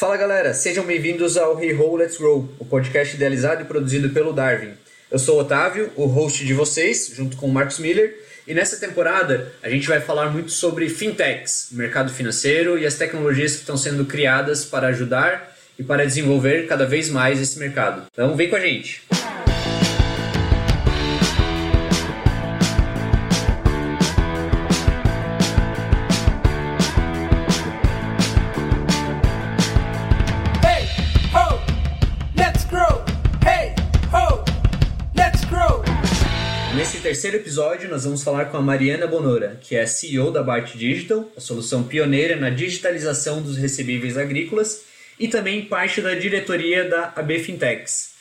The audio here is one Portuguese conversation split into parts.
Fala galera, sejam bem-vindos ao Hey Ho Let's Grow, o podcast idealizado e produzido pelo Darwin. Eu sou o Otávio, o host de vocês, junto com o Marcos Miller, e nessa temporada a gente vai falar muito sobre fintechs, o mercado financeiro e as tecnologias que estão sendo criadas para ajudar e para desenvolver cada vez mais esse mercado. Então vem com a gente! Terceiro episódio, nós vamos falar com a Mariana Bonora, que é CEO da Bart Digital, a solução pioneira na digitalização dos recebíveis agrícolas e também parte da diretoria da AB Fintechs.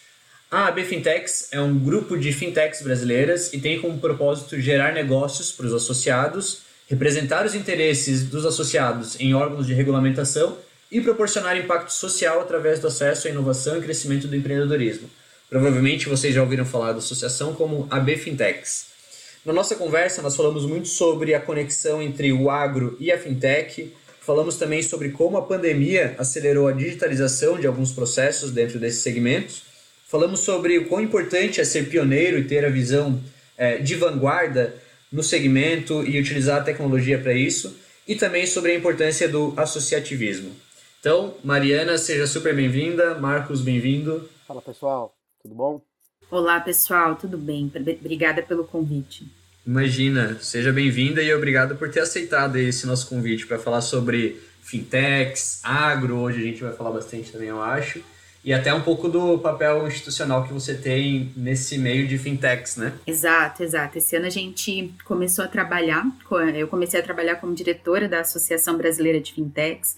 A AB Fintechs é um grupo de fintechs brasileiras e tem como propósito gerar negócios para os associados, representar os interesses dos associados em órgãos de regulamentação e proporcionar impacto social através do acesso à inovação e crescimento do empreendedorismo. Provavelmente vocês já ouviram falar da associação como AB Fintechs. Na nossa conversa, nós falamos muito sobre a conexão entre o agro e a fintech. Falamos também sobre como a pandemia acelerou a digitalização de alguns processos dentro desses segmentos. Falamos sobre o quão importante é ser pioneiro e ter a visão é, de vanguarda no segmento e utilizar a tecnologia para isso. E também sobre a importância do associativismo. Então, Mariana, seja super bem-vinda. Marcos, bem-vindo. Fala pessoal, tudo bom? Olá, pessoal, tudo bem? Obrigada pelo convite. Imagina, seja bem-vinda e obrigado por ter aceitado esse nosso convite para falar sobre fintechs, agro, hoje a gente vai falar bastante também, eu acho, e até um pouco do papel institucional que você tem nesse meio de fintechs, né? Exato, exato. Esse ano a gente começou a trabalhar, eu comecei a trabalhar como diretora da Associação Brasileira de Fintechs,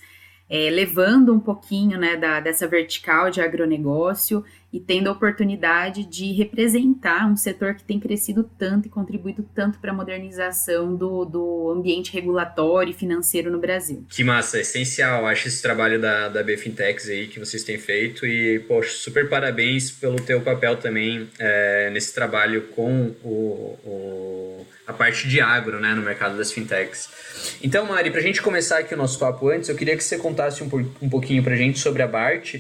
é, levando um pouquinho né, da, dessa vertical de agronegócio e tendo a oportunidade de representar um setor que tem crescido tanto e contribuído tanto para a modernização do, do ambiente regulatório e financeiro no Brasil. Que massa, essencial. Acho esse trabalho da, da BFintex aí que vocês têm feito e, poxa, super parabéns pelo teu papel também é, nesse trabalho com o, o, a parte de agro né, no mercado das fintechs. Então, Mari, para a gente começar aqui o nosso papo antes, eu queria que você contasse um, um pouquinho para a gente sobre a Bart.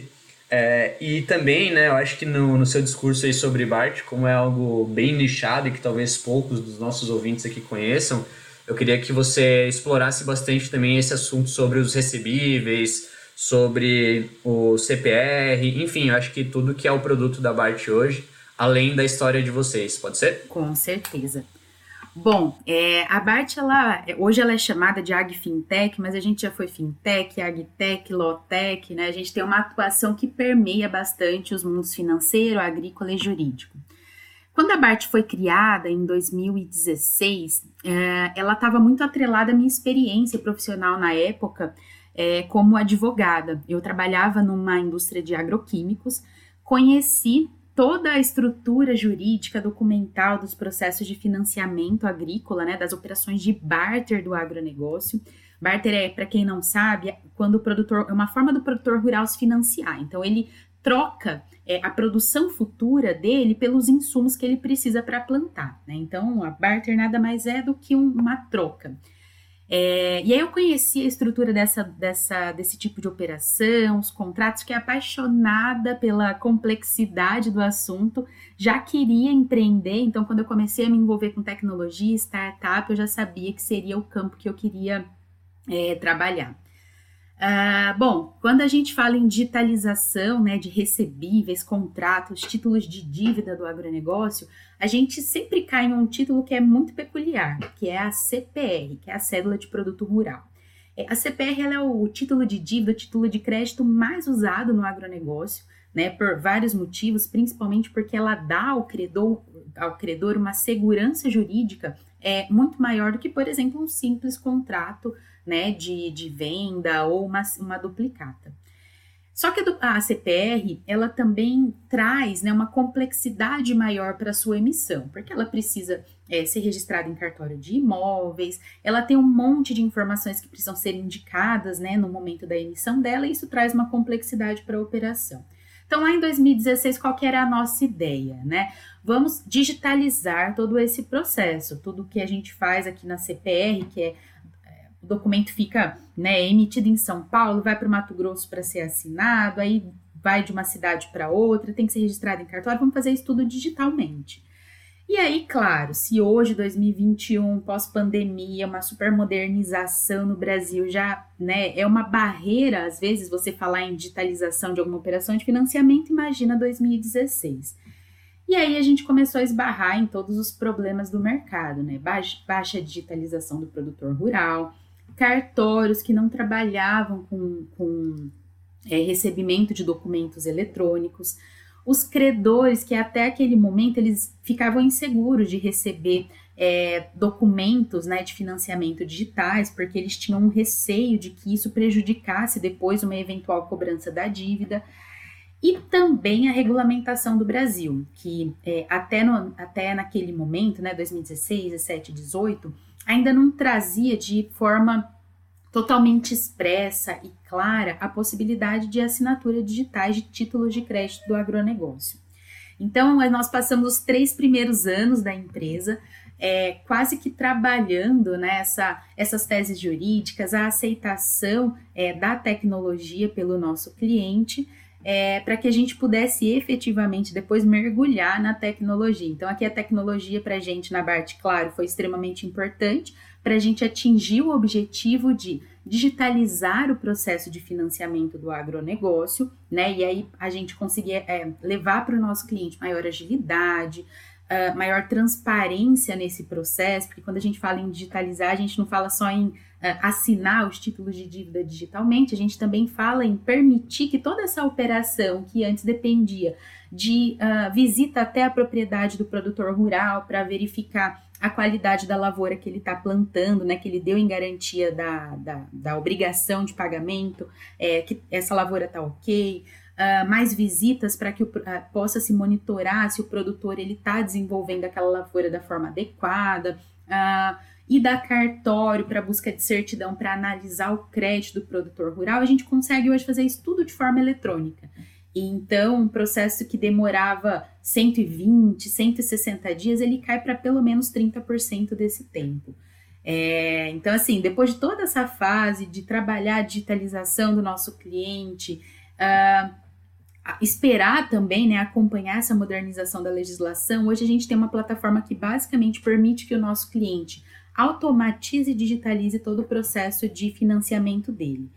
É, e também, né, eu acho que no, no seu discurso aí sobre Bart, como é algo bem nichado e que talvez poucos dos nossos ouvintes aqui conheçam, eu queria que você explorasse bastante também esse assunto sobre os recebíveis, sobre o CPR, enfim, eu acho que tudo que é o produto da Bart hoje, além da história de vocês, pode ser? Com certeza. Bom, é, a BART, ela, hoje ela é chamada de AgFintech, mas a gente já foi Fintech, AgTech, Lotech, né? A gente tem uma atuação que permeia bastante os mundos financeiro, agrícola e jurídico. Quando a BART foi criada em 2016, é, ela estava muito atrelada à minha experiência profissional na época é, como advogada. Eu trabalhava numa indústria de agroquímicos, conheci toda a estrutura jurídica documental dos processos de financiamento agrícola, né, das operações de barter do agronegócio. Barter é, para quem não sabe, quando o produtor é uma forma do produtor rural se financiar. Então ele troca é, a produção futura dele pelos insumos que ele precisa para plantar. Né? Então a barter nada mais é do que um, uma troca. É, e aí eu conheci a estrutura dessa, dessa, desse tipo de operação, os contratos, fiquei apaixonada pela complexidade do assunto, já queria empreender, então quando eu comecei a me envolver com tecnologia, startup, eu já sabia que seria o campo que eu queria é, trabalhar. Uh, bom, quando a gente fala em digitalização né, de recebíveis, contratos, títulos de dívida do agronegócio, a gente sempre cai em um título que é muito peculiar, que é a CPR, que é a Cédula de Produto Rural. É, a CPR é o título de dívida, o título de crédito mais usado no agronegócio, né, por vários motivos, principalmente porque ela dá ao credor, ao credor uma segurança jurídica é, muito maior do que, por exemplo, um simples contrato né, de, de venda ou uma, uma duplicata. Só que a CPR, ela também traz né, uma complexidade maior para a sua emissão, porque ela precisa é, ser registrada em cartório de imóveis, ela tem um monte de informações que precisam ser indicadas né, no momento da emissão dela, e isso traz uma complexidade para a operação. Então, lá em 2016, qual que era a nossa ideia, né? Vamos digitalizar todo esse processo, tudo que a gente faz aqui na CPR, que é o documento fica né, emitido em São Paulo, vai para o Mato Grosso para ser assinado, aí vai de uma cidade para outra, tem que ser registrado em cartório, vamos fazer isso tudo digitalmente. E aí, claro, se hoje, 2021, pós-pandemia, uma supermodernização no Brasil já né, é uma barreira, às vezes, você falar em digitalização de alguma operação de financiamento, imagina 2016. E aí a gente começou a esbarrar em todos os problemas do mercado, né? Baixa, baixa digitalização do produtor rural, cartórios que não trabalhavam com, com é, recebimento de documentos eletrônicos, os credores que até aquele momento eles ficavam inseguros de receber é, documentos né, de financiamento digitais, porque eles tinham um receio de que isso prejudicasse depois uma eventual cobrança da dívida. E também a regulamentação do Brasil, que é, até, no, até naquele momento, né, 2016, 17, 18, ainda não trazia de forma totalmente expressa e clara a possibilidade de assinatura digitais de títulos de crédito do agronegócio. Então, nós passamos os três primeiros anos da empresa é, quase que trabalhando nessa né, essas teses jurídicas, a aceitação é, da tecnologia pelo nosso cliente, é, para que a gente pudesse efetivamente depois mergulhar na tecnologia. Então, aqui a tecnologia para a gente na BART, claro, foi extremamente importante, para a gente atingir o objetivo de digitalizar o processo de financiamento do agronegócio, né? E aí a gente conseguir é, levar para o nosso cliente maior agilidade, uh, maior transparência nesse processo, porque quando a gente fala em digitalizar, a gente não fala só em assinar os títulos de dívida digitalmente, a gente também fala em permitir que toda essa operação que antes dependia de uh, visita até a propriedade do produtor rural para verificar a qualidade da lavoura que ele está plantando, né, que ele deu em garantia da, da, da obrigação de pagamento, é, que essa lavoura está ok, uh, mais visitas para que o, uh, possa se monitorar se o produtor ele está desenvolvendo aquela lavoura da forma adequada, uh, e da cartório para busca de certidão para analisar o crédito do produtor rural, a gente consegue hoje fazer isso tudo de forma eletrônica. Então, um processo que demorava 120, 160 dias, ele cai para pelo menos 30% desse tempo. É, então, assim, depois de toda essa fase de trabalhar a digitalização do nosso cliente, uh, esperar também, né, acompanhar essa modernização da legislação, hoje a gente tem uma plataforma que basicamente permite que o nosso cliente automatize e digitalize todo o processo de financiamento dele.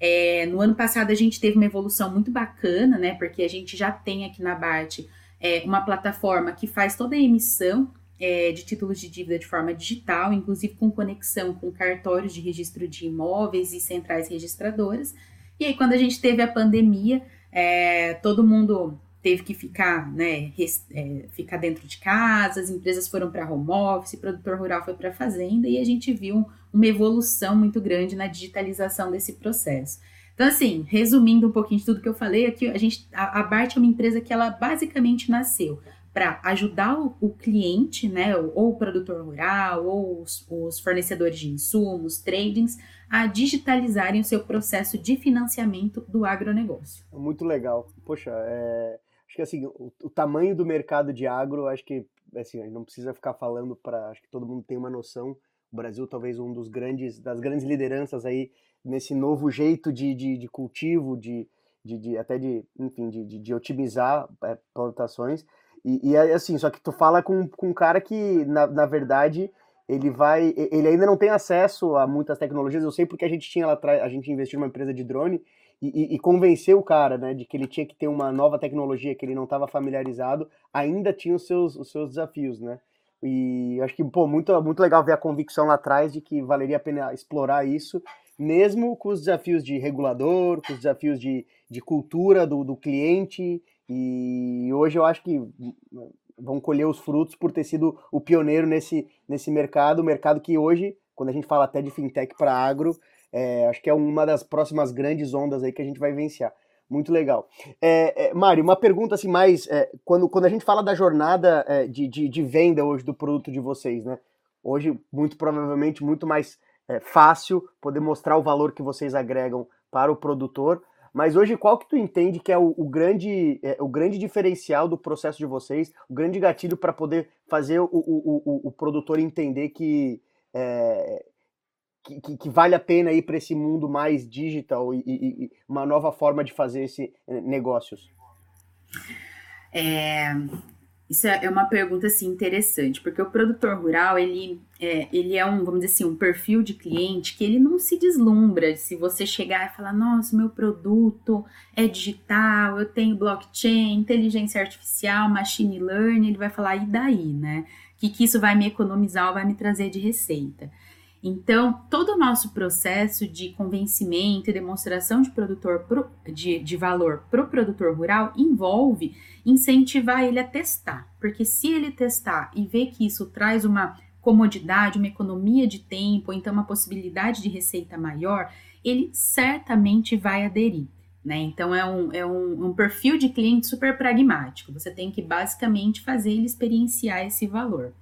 É, no ano passado a gente teve uma evolução muito bacana, né? Porque a gente já tem aqui na BART é, uma plataforma que faz toda a emissão é, de títulos de dívida de forma digital, inclusive com conexão com cartórios de registro de imóveis e centrais registradoras. E aí, quando a gente teve a pandemia, é, todo mundo teve que ficar, né, res, é, ficar dentro de casa, as empresas foram para home office, o produtor rural foi para a fazenda e a gente viu uma evolução muito grande na digitalização desse processo. Então, assim, resumindo um pouquinho de tudo que eu falei, aqui a gente, a, a BART é uma empresa que ela basicamente nasceu para ajudar o, o, cliente, né, ou o produtor rural, ou os, os fornecedores de insumos, tradings, a digitalizarem o seu processo de financiamento do agronegócio. Muito legal. Poxa, é, acho que assim, o, o, tamanho do mercado de agro, acho que assim, a gente não precisa ficar falando para, acho que todo mundo tem uma noção. O Brasil talvez um dos grandes, das grandes lideranças aí nesse novo jeito de, de, de cultivo, de, de, de, até de, enfim, de, de, de otimizar é, plantações. E, e é assim, só que tu fala com, com um cara que, na, na verdade, ele vai. Ele ainda não tem acesso a muitas tecnologias. Eu sei porque a gente tinha lá atrás, a gente investiu numa empresa de drone e, e, convenceu o cara, né, de que ele tinha que ter uma nova tecnologia que ele não estava familiarizado, ainda tinha os seus, os seus desafios, né? E acho que, pô, muito, muito legal ver a convicção lá atrás de que valeria a pena explorar isso, mesmo com os desafios de regulador, com os desafios de, de cultura do, do cliente. E hoje eu acho que vão colher os frutos por ter sido o pioneiro nesse, nesse mercado, mercado que hoje, quando a gente fala até de fintech para agro, é, acho que é uma das próximas grandes ondas aí que a gente vai vivenciar. Muito legal. É, é, Mário, uma pergunta assim mais. É, quando, quando a gente fala da jornada é, de, de, de, venda hoje do produto de vocês, né? Hoje, muito provavelmente, muito mais é, fácil poder mostrar o valor que vocês agregam para o produtor. Mas hoje, qual que tu entende que é o, o grande, é, o grande diferencial do processo de vocês, o grande gatilho para poder fazer o, o, o, o produtor entender que que, que, vale a pena ir para esse mundo mais digital e, e, e, uma nova forma de fazer esse eh, negócios? É, isso é, é uma pergunta assim interessante, porque o produtor rural ele é, ele é um, vamos dizer assim, um perfil de cliente que ele não se deslumbra se você chegar e falar, nossa, meu produto é digital, eu tenho blockchain, inteligência artificial, machine learning, ele vai falar, e daí, né? O que, que isso vai me economizar ou vai me trazer de receita? Então, todo o nosso processo de convencimento e demonstração de produtor pro, de, de valor para o produtor rural envolve incentivar ele a testar, porque se ele testar e ver que isso traz uma comodidade, uma economia de tempo, então uma possibilidade de receita maior, ele certamente vai aderir. Né? Então é um, é um, um perfil de cliente super pragmático. Você tem que basicamente fazer ele experienciar esse valor.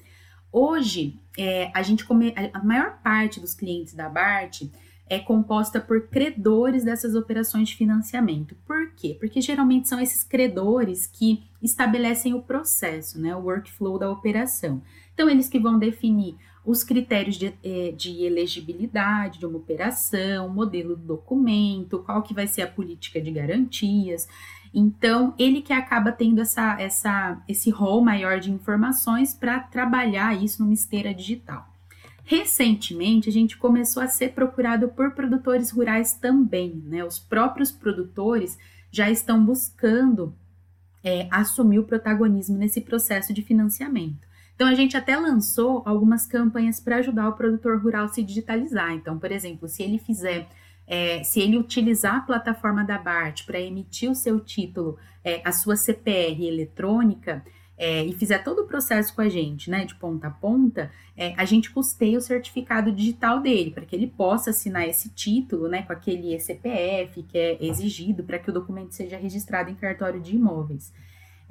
Hoje, é, a gente come, a maior parte dos clientes da BART é composta por credores dessas operações de financiamento. Por quê? Porque geralmente são esses credores que estabelecem o processo, né, o workflow da operação. Então, eles que vão definir os critérios de, é, de elegibilidade de uma operação, modelo do documento, qual que vai ser a política de garantias. Então, ele que acaba tendo essa, essa, esse rol maior de informações para trabalhar isso numa esteira digital. Recentemente, a gente começou a ser procurado por produtores rurais também, né? Os próprios produtores já estão buscando é, assumir o protagonismo nesse processo de financiamento. Então, a gente até lançou algumas campanhas para ajudar o produtor rural a se digitalizar. Então, por exemplo, se ele fizer é, se ele utilizar a plataforma da BART para emitir o seu título, é, a sua CPR eletrônica, é, e fizer todo o processo com a gente, né, de ponta a ponta, é, a gente custeia o certificado digital dele, para que ele possa assinar esse título, né, com aquele CPF que é exigido para que o documento seja registrado em cartório de imóveis.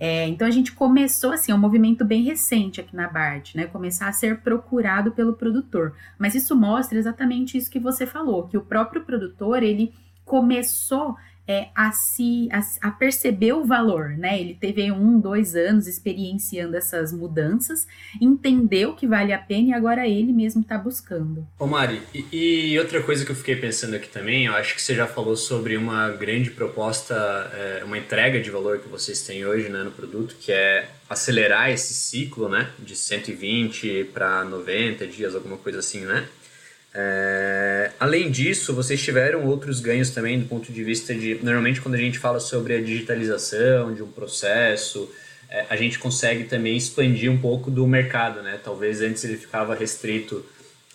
É, então a gente começou assim, é um movimento bem recente aqui na BART, né? Começar a ser procurado pelo produtor. Mas isso mostra exatamente isso que você falou, que o próprio produtor ele começou é, a se a, a, perceber o valor, né? Ele teve um, dois anos experienciando essas mudanças, entendeu que vale a pena e agora ele mesmo está buscando. Ô Mari, e, e, outra coisa que eu fiquei pensando aqui também, eu acho que você já falou sobre uma grande proposta, é, uma entrega de valor que vocês têm hoje né, no produto, que é acelerar esse ciclo, né? De 120 para 90 dias, alguma coisa assim, né? É, além disso, vocês tiveram outros ganhos também do ponto de vista de. Normalmente, quando a gente fala sobre a digitalização de um processo, é, a gente consegue também expandir um pouco do mercado, né? Talvez antes ele ficava restrito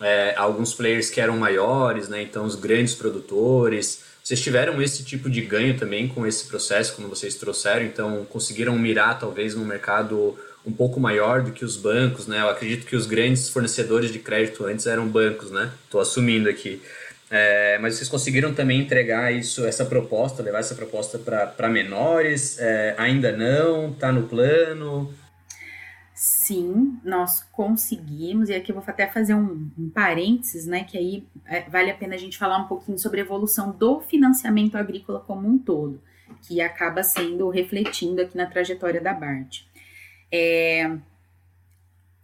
é, a alguns players que eram maiores, né? Então, os grandes produtores. Vocês tiveram esse tipo de ganho também com esse processo, como vocês trouxeram? Então, conseguiram mirar talvez no mercado um pouco maior do que os bancos, né? Eu acredito que os grandes fornecedores de crédito antes eram bancos, né? Estou assumindo aqui. É, mas vocês conseguiram também entregar isso, essa proposta, levar essa proposta para menores? É, ainda não? Está no plano? Sim, nós conseguimos, e aqui eu vou até fazer um, um parênteses, né? Que aí é, vale a pena a gente falar um pouquinho sobre a evolução do financiamento agrícola como um todo, que acaba sendo refletindo aqui na trajetória da BART. É,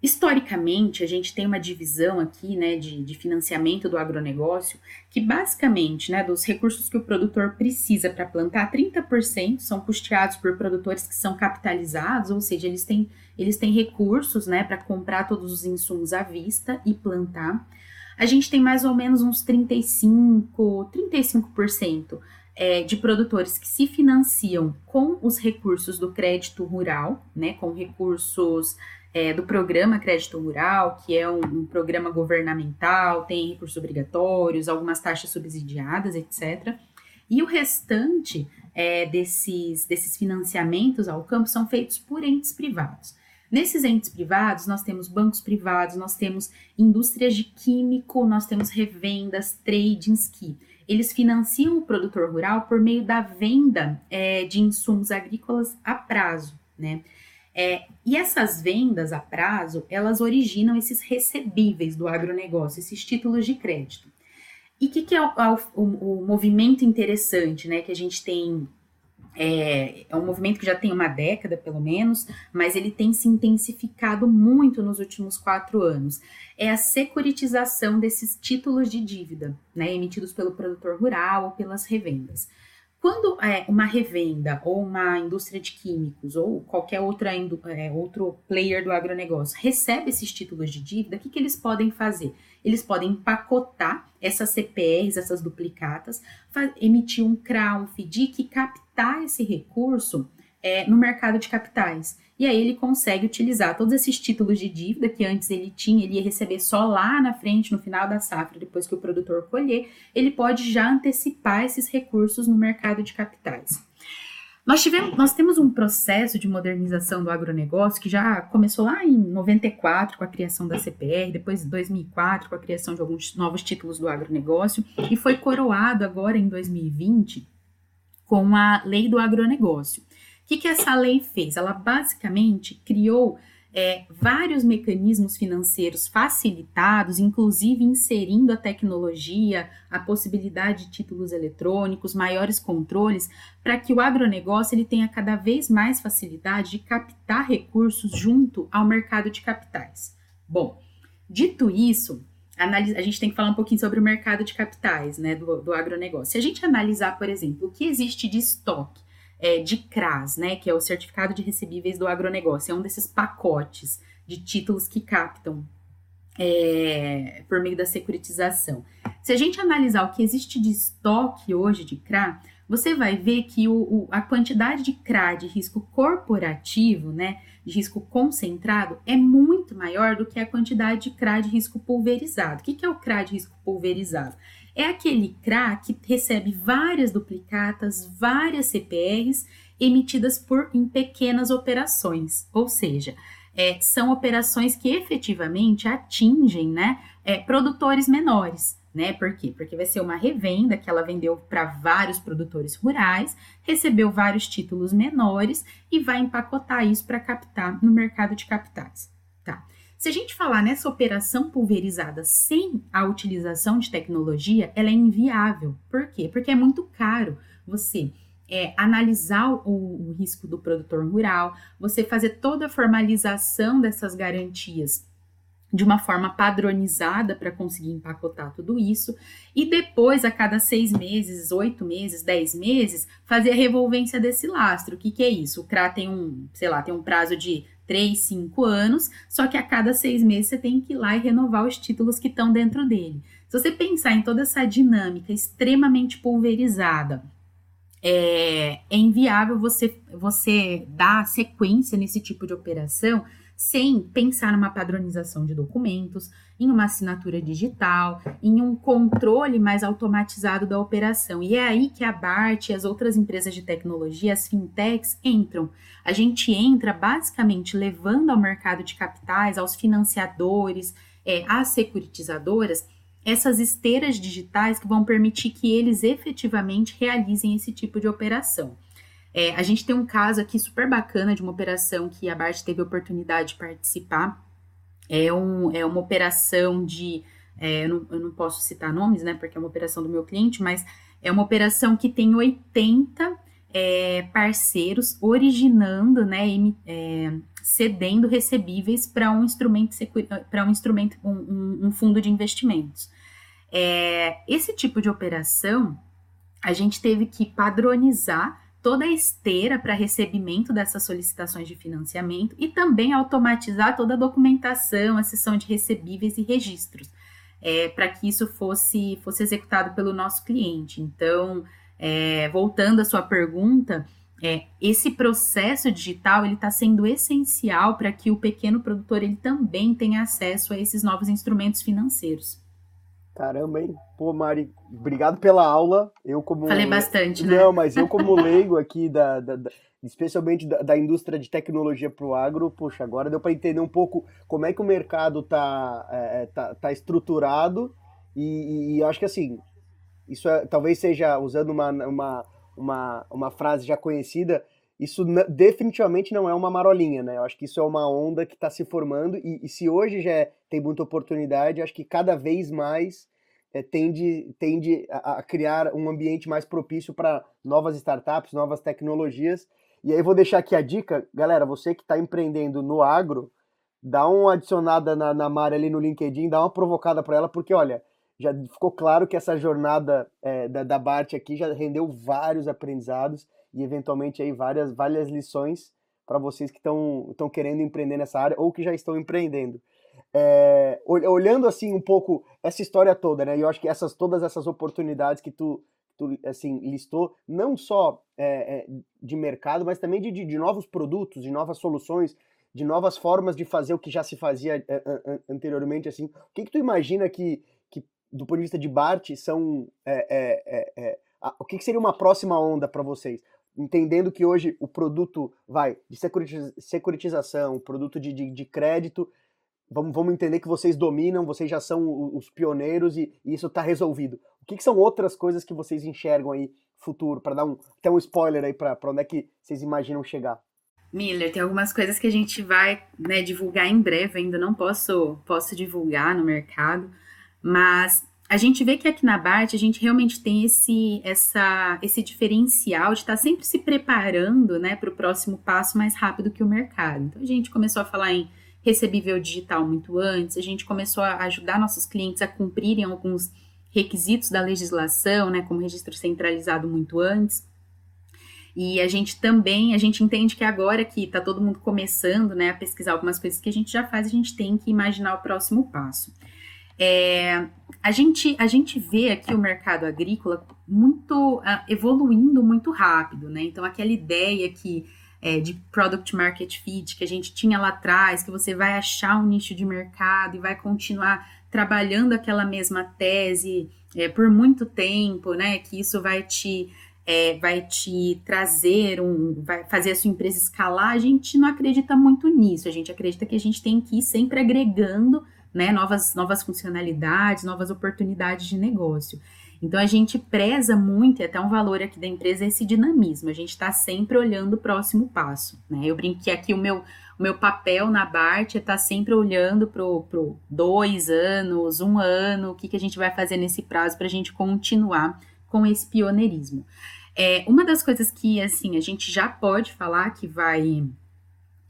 historicamente, a gente tem uma divisão aqui né, de, de financiamento do agronegócio que, basicamente, né, dos recursos que o produtor precisa para plantar, 30% são custeados por produtores que são capitalizados, ou seja, eles têm, eles têm recursos né, para comprar todos os insumos à vista e plantar. A gente tem mais ou menos uns 35, 35% é, de produtores que se financiam com os recursos do crédito rural, né, com recursos é, do programa Crédito Rural, que é um, um, programa governamental, tem recursos obrigatórios, algumas taxas subsidiadas, etc. E o restante é, desses, desses financiamentos ao campo são feitos por entes privados. Nesses entes privados, nós temos bancos privados, nós temos indústrias de químico, nós temos revendas, tradings que eles financiam o produtor rural por meio da venda é, de insumos agrícolas a prazo, né? É, e essas vendas a prazo, elas originam esses recebíveis do agronegócio, esses títulos de crédito. E o que, que, é o, o, o, movimento interessante né, que a gente tem é, é, um movimento que já tem uma década, pelo menos, mas ele tem se intensificado muito nos últimos quatro anos. É a securitização desses títulos de dívida, né, emitidos pelo produtor rural ou pelas revendas. Quando é, uma revenda ou uma indústria de químicos ou qualquer outra, é, outro player do agronegócio recebe esses títulos de dívida, o que, que eles podem fazer? Eles podem empacotar essas CPRs, essas duplicatas, emitir um CRA, um FDIC e captar esse recurso é, no mercado de capitais. E aí ele consegue utilizar todos esses títulos de dívida que antes ele tinha, ele ia receber só lá na frente, no final da safra, depois que o produtor colher, ele pode já antecipar esses recursos no mercado de capitais. Nós, tivemos, nós temos um processo de modernização do agronegócio que já começou lá em 94 com a criação da CPR, depois em 2004 com a criação de alguns novos títulos do agronegócio e foi coroado agora em 2020 com a Lei do Agronegócio que, que essa lei fez? Ela basicamente criou é, vários mecanismos financeiros facilitados, inclusive inserindo a tecnologia, a possibilidade de títulos eletrônicos, maiores controles, para que o agronegócio ele tenha cada vez mais facilidade de captar recursos junto ao mercado de capitais. Bom, dito isso, a gente tem que falar um pouquinho sobre o mercado de capitais né, do, do agronegócio. Se a gente analisar, por exemplo, o que existe de estoque é, de CRAS, né, que é o Certificado de Recebíveis do Agronegócio, é um desses pacotes de títulos que captam é, por meio da securitização. Se a gente analisar o que existe de estoque hoje de CRA, você vai ver que o, o, a quantidade de CRA de risco corporativo, né, de risco concentrado, é muito maior do que a quantidade de CRA de risco pulverizado. O que, que é o CRA de risco pulverizado? É aquele CRA que recebe várias duplicatas, várias CPRs emitidas por em pequenas operações, ou seja, é, são operações que efetivamente atingem né, é, produtores menores. Né? Por quê? Porque vai ser uma revenda que ela vendeu para vários produtores rurais, recebeu vários títulos menores e vai empacotar isso para captar no mercado de capitais. Tá? Se a gente falar nessa operação pulverizada sem a utilização de tecnologia, ela é inviável. Por quê? Porque é muito caro você é, analisar o, o risco do produtor rural, você fazer toda a formalização dessas garantias de uma forma padronizada para conseguir empacotar tudo isso, e depois, a cada seis meses, oito meses, dez meses, fazer a revolvência desse lastro. O que, que é isso? O CRA tem um, sei lá, tem um prazo de 3, 5 anos, só que a cada seis meses você tem que ir lá e renovar os títulos que estão dentro dele. Se você pensar em toda essa dinâmica extremamente pulverizada, é, é inviável você, você dar sequência nesse tipo de operação sem pensar numa padronização de documentos, em uma assinatura digital, em um controle mais automatizado da operação. E é aí que a BART e as outras empresas de tecnologia, as fintechs, entram. A gente entra basicamente levando ao mercado de capitais, aos financiadores, é, às securitizadoras, essas esteiras digitais que vão permitir que eles efetivamente realizem esse tipo de operação. É, a gente tem um caso aqui super bacana de uma operação que a Bart teve a oportunidade de participar. É, um, é uma operação de. É, eu, não, eu, não, posso citar nomes, né? Porque é uma operação do meu cliente, mas é uma operação que tem 80 é, parceiros originando, né? É, cedendo recebíveis para um instrumento para um instrumento, um, um, fundo de investimentos. É, esse tipo de operação a gente teve que padronizar toda a esteira para recebimento dessas solicitações de financiamento e também automatizar toda a documentação, a sessão de recebíveis e registros, é, para que isso fosse, fosse executado pelo nosso cliente. Então, é, voltando à sua pergunta, é, esse processo digital ele está sendo essencial para que o pequeno produtor ele também tenha acesso a esses novos instrumentos financeiros. Caramba, hein? Pô, Mari, obrigado pela aula. Eu como falei bastante, né? Não, mas eu como leigo aqui da, da, da especialmente da, da, indústria de tecnologia para o agro, poxa, agora deu para entender um pouco como é que o mercado tá, é, é, tá, tá estruturado e, e, acho que assim isso é, talvez seja usando uma, uma, uma, uma frase já conhecida, isso definitivamente não é uma marolinha, né? Eu acho que isso é uma onda que está se formando e, e, se hoje já é, tem muita oportunidade, acho que cada vez mais é, tende, tende a, a, criar um ambiente mais propício para novas startups, novas tecnologias. E aí vou deixar aqui a dica, galera, você que está empreendendo no agro, dá uma adicionada na, na ali no LinkedIn, dá uma provocada para ela, porque olha, já ficou claro que essa jornada é, da, da Bart aqui já rendeu vários aprendizados e eventualmente aí várias, várias lições para vocês que estão querendo empreender nessa área ou que já estão empreendendo. É, olhando assim um pouco essa história toda, né? Eu acho que essas todas essas oportunidades que tu, tu assim listou, não só é, é, de mercado, mas também de, de, de, novos produtos, de novas soluções, de novas formas de fazer o que já se fazia é, anteriormente. Assim, o que, que tu imagina que do ponto de vista de Bart são é, é, o que, que seria uma próxima onda para vocês? entendendo que hoje o produto vai de securitização, produto de, de, de crédito, vamos, vamos entender que vocês dominam, vocês já são os pioneiros e, e isso está resolvido. O que, que, são outras coisas que vocês enxergam aí futuro, para dar um, até um spoiler aí para onde é que vocês imaginam chegar? Miller, tem algumas coisas que a gente vai né, divulgar em breve, ainda não posso, posso divulgar no mercado, mas a gente vê que aqui na BART a gente realmente tem esse, essa, esse diferencial de estar sempre se preparando né, para o próximo passo mais rápido que o mercado. Então a gente começou a falar em recebível digital muito antes, a gente começou a ajudar nossos clientes a cumprirem alguns requisitos da legislação, né, como registro centralizado muito antes. E a gente também, a gente entende que agora que está todo mundo começando, né, a pesquisar algumas coisas que a gente já faz, a gente tem que imaginar o próximo passo. É, a, gente, a gente vê aqui o mercado agrícola muito uh, evoluindo muito rápido, né? Então aquela ideia que é, de product market fit que a gente tinha lá atrás, que você vai achar um nicho de mercado e vai continuar trabalhando aquela mesma tese é, por muito tempo, né? Que isso vai te é, vai te trazer um, vai fazer a sua empresa escalar. A gente não acredita muito nisso. A gente acredita que a gente tem que ir sempre agregando, né? Novas novas funcionalidades, novas oportunidades de negócio. Então a gente preza muito, e até um valor aqui da empresa, é esse dinamismo. A gente está sempre olhando o próximo passo. Né? Eu brinquei aqui o meu, o meu papel na BART é estar tá sempre olhando para o dois anos, um ano, o que, que a gente vai fazer nesse prazo para a gente continuar com esse pioneirismo. É, uma das coisas que assim a gente já pode falar que vai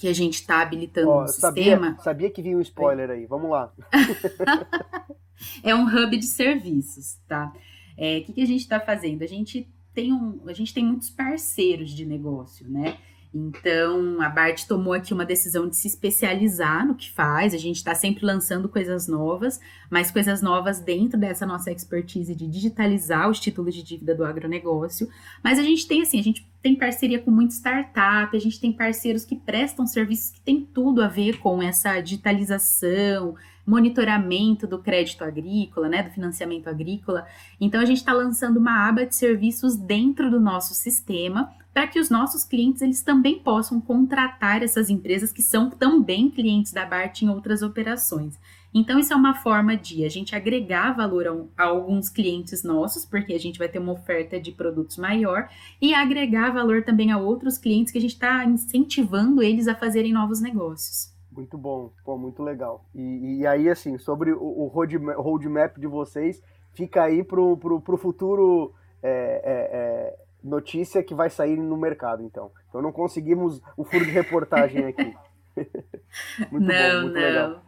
que a gente está habilitando oh, sistema. Sabia, sabia que vinha um spoiler aí, vamos lá. é um hub de serviços, tá? É, o que, que a gente está fazendo? A gente tem um, a gente tem muitos parceiros de negócio, né? Então, a Bart tomou aqui uma decisão de se especializar no que faz. A gente está sempre lançando coisas novas, mas coisas novas dentro dessa nossa expertise de digitalizar os títulos de dívida do agronegócio. Mas a gente tem, assim, a gente tem parceria com muita startup, a gente tem parceiros que prestam serviços que têm tudo a ver com essa digitalização, monitoramento do crédito agrícola, né, do financiamento agrícola. Então a gente está lançando uma aba de serviços dentro do nosso sistema para que os nossos clientes eles também possam contratar essas empresas que são também clientes da BART em outras operações. Então, isso é uma forma de a gente agregar valor a, a, alguns clientes nossos, porque a gente vai ter uma oferta de produtos maior, e agregar valor também a outros clientes que a gente está incentivando eles a fazerem novos negócios. Muito bom, pô, muito legal. E, e aí, assim, sobre o, o roadmap, roadmap de vocês, fica aí pro, pro, pro futuro é, é, é, notícia que vai sair no mercado, então. Então não conseguimos o furo de reportagem aqui. muito não, bom, muito não. legal.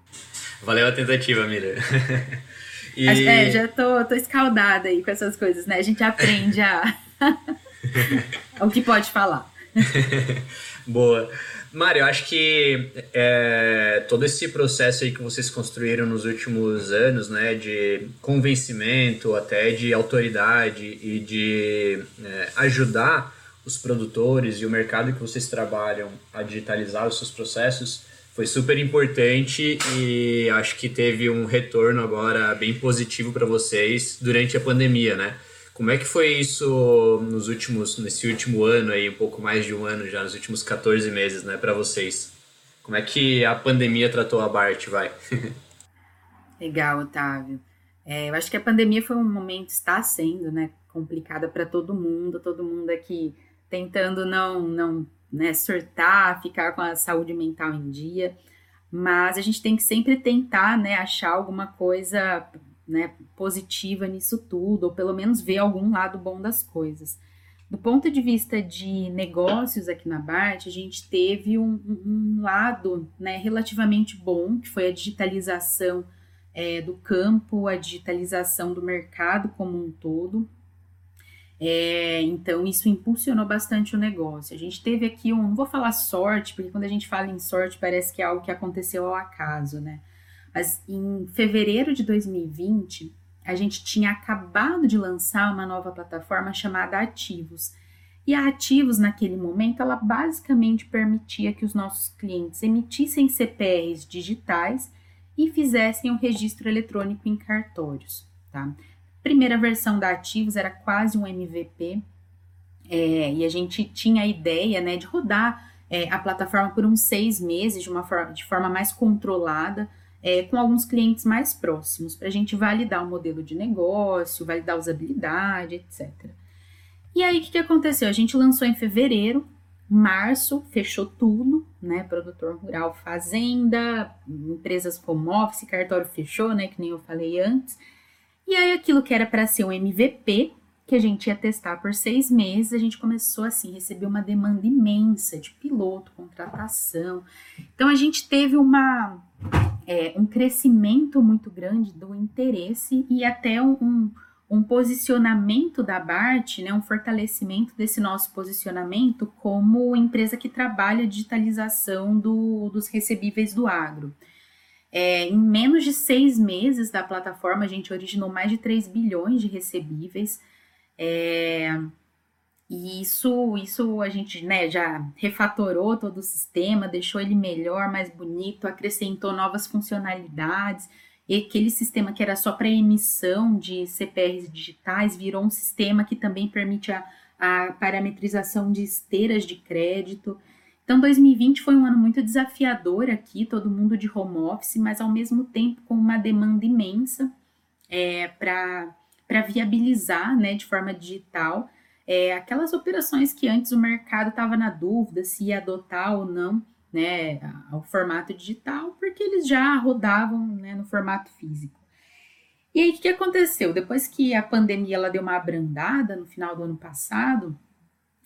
Valeu a tentativa, Mira. e... É, já tô, tô escaldada aí com essas coisas, né? A gente aprende a... o que pode falar. Boa. Mário, eu acho que é, todo esse processo aí que vocês construíram nos últimos anos, né, de convencimento, até de autoridade e de é, ajudar os produtores e o mercado que vocês trabalham a digitalizar os seus processos, foi super importante e acho que teve um retorno agora bem positivo para vocês durante a pandemia, né? Como é que foi isso nos últimos, nesse último ano aí, um pouco mais de um ano já, nos últimos 14 meses, né, para vocês? Como é que a pandemia tratou a Bart, vai? Legal, Otávio. É, eu acho que a pandemia foi um momento, está sendo, né, complicada para todo mundo, todo mundo aqui tentando não, não, né, surtar, ficar com a saúde mental em dia, mas a gente tem que sempre tentar, né, achar alguma coisa né, positiva nisso tudo, ou pelo menos ver algum lado bom das coisas. Do ponto de vista de negócios aqui na BART, a gente teve um, um lado né, relativamente bom, que foi a digitalização é, do campo, a digitalização do mercado como um todo. É, então, isso impulsionou bastante o negócio. A gente teve aqui um, não vou falar sorte, porque quando a gente fala em sorte parece que é algo que aconteceu ao acaso, né? Mas em fevereiro de 2020, a gente tinha acabado de lançar uma nova plataforma chamada Ativos. E a Ativos, naquele momento, ela basicamente permitia que os nossos clientes emitissem CPRs digitais e fizessem o um registro eletrônico em cartórios. Tá? Primeira versão da Ativos era quase um MVP, é, e a gente tinha a ideia né, de rodar é, a plataforma por uns seis meses de, uma forma, de forma mais controlada, é, com alguns clientes mais próximos, para a gente validar o modelo de negócio, validar a usabilidade, etc. E aí, o que, que aconteceu? A gente lançou em fevereiro, março, fechou tudo, né? Produtor rural, fazenda, empresas home office, cartório fechou, né? Que nem eu falei antes. E aí, aquilo que era para ser um MVP, que a gente ia testar por seis meses, a gente começou assim, receber uma demanda imensa de piloto, contratação. Então a gente teve uma, é, um crescimento muito grande do interesse e até um, um posicionamento da BART, né, um fortalecimento desse nosso posicionamento como empresa que trabalha a digitalização do, dos recebíveis do agro. É, em menos de seis meses da plataforma, a gente originou mais de 3 bilhões de recebíveis. É, e isso, isso a gente né, já refatorou todo o sistema, deixou ele melhor, mais bonito, acrescentou novas funcionalidades. E aquele sistema que era só para emissão de CPRs digitais virou um sistema que também permite a, a parametrização de esteiras de crédito. Então, 2020 foi um ano muito desafiador aqui, todo mundo de home office, mas ao mesmo tempo com uma demanda imensa é, para viabilizar né, de forma digital é, aquelas operações que antes o mercado estava na dúvida se ia adotar ou não né, o formato digital, porque eles já rodavam né, no formato físico. E aí, o que aconteceu? Depois que a pandemia ela deu uma abrandada no final do ano passado,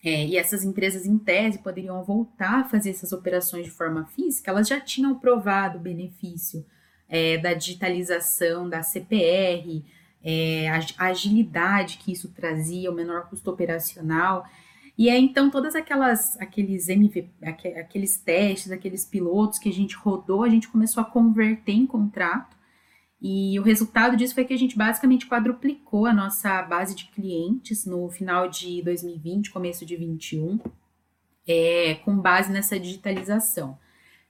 é, e essas empresas, em tese, poderiam voltar a fazer essas operações de forma física, elas já tinham provado o benefício é, da digitalização da CPR, é, a agilidade que isso trazia, o menor custo operacional. E aí, então, todas aquelas, aqueles MV, aqueles testes, aqueles pilotos que a gente rodou, a gente começou a converter em contrato. E o resultado disso foi que a gente basicamente quadruplicou a nossa base de clientes no final de 2020, começo de 2021, é, com base nessa digitalização.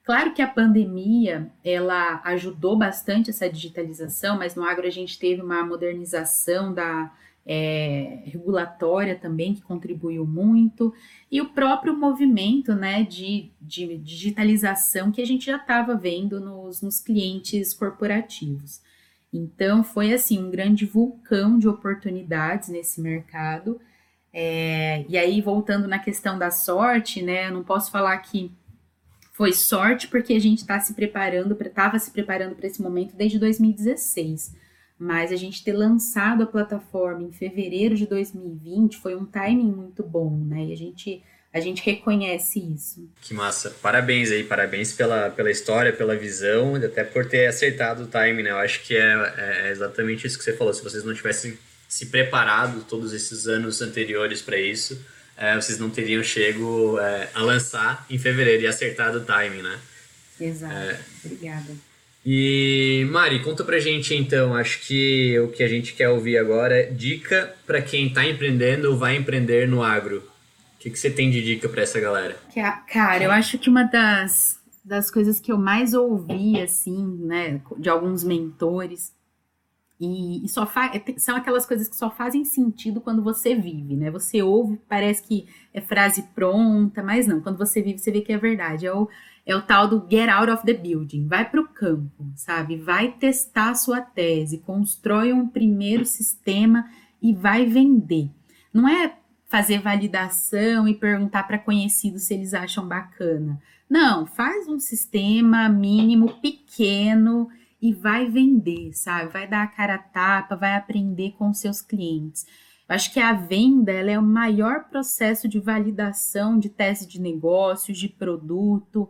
Claro que a pandemia ela ajudou bastante essa digitalização, mas no agro a gente teve uma modernização da é, regulatória também que contribuiu muito e o próprio movimento né, de, de digitalização que a gente já estava vendo nos, nos clientes corporativos. Então foi assim um grande vulcão de oportunidades nesse mercado. É, e aí, voltando na questão da sorte, né? Eu não posso falar que foi sorte porque a gente está se preparando, estava se preparando para esse momento desde 2016. Mas a gente ter lançado a plataforma em fevereiro de 2020 foi um timing muito bom, né? E a gente, a gente reconhece isso. Que massa. Parabéns aí, parabéns pela, pela história, pela visão, até por ter acertado o timing, né? Eu acho que é, é exatamente isso que você falou. Se vocês não tivessem se preparado todos esses anos anteriores para isso, é, vocês não teriam chego é, a lançar em fevereiro e acertado o timing, né? Exato. É. Obrigada. E Mari, conta pra gente então, acho que o que a gente quer ouvir agora é dica para quem tá empreendendo ou vai empreender no agro. O que, que você tem de dica para essa galera? Cara, eu acho que uma das, das coisas que eu mais ouvi, assim, né, de alguns mentores, e, e só é, são aquelas coisas que só fazem sentido quando você vive, né? Você ouve, parece que é frase pronta, mas não. Quando você vive, você vê que é verdade. É o, é o tal do get out of the building. Vai para o campo, sabe? Vai testar a sua tese, constrói um primeiro sistema e vai vender. Não é fazer validação e perguntar para conhecidos se eles acham bacana. Não, faz um sistema mínimo pequeno e vai vender, sabe? Vai dar a cara a tapa, vai aprender com seus clientes. Eu acho que a venda ela é o maior processo de validação de tese de negócios, de produto,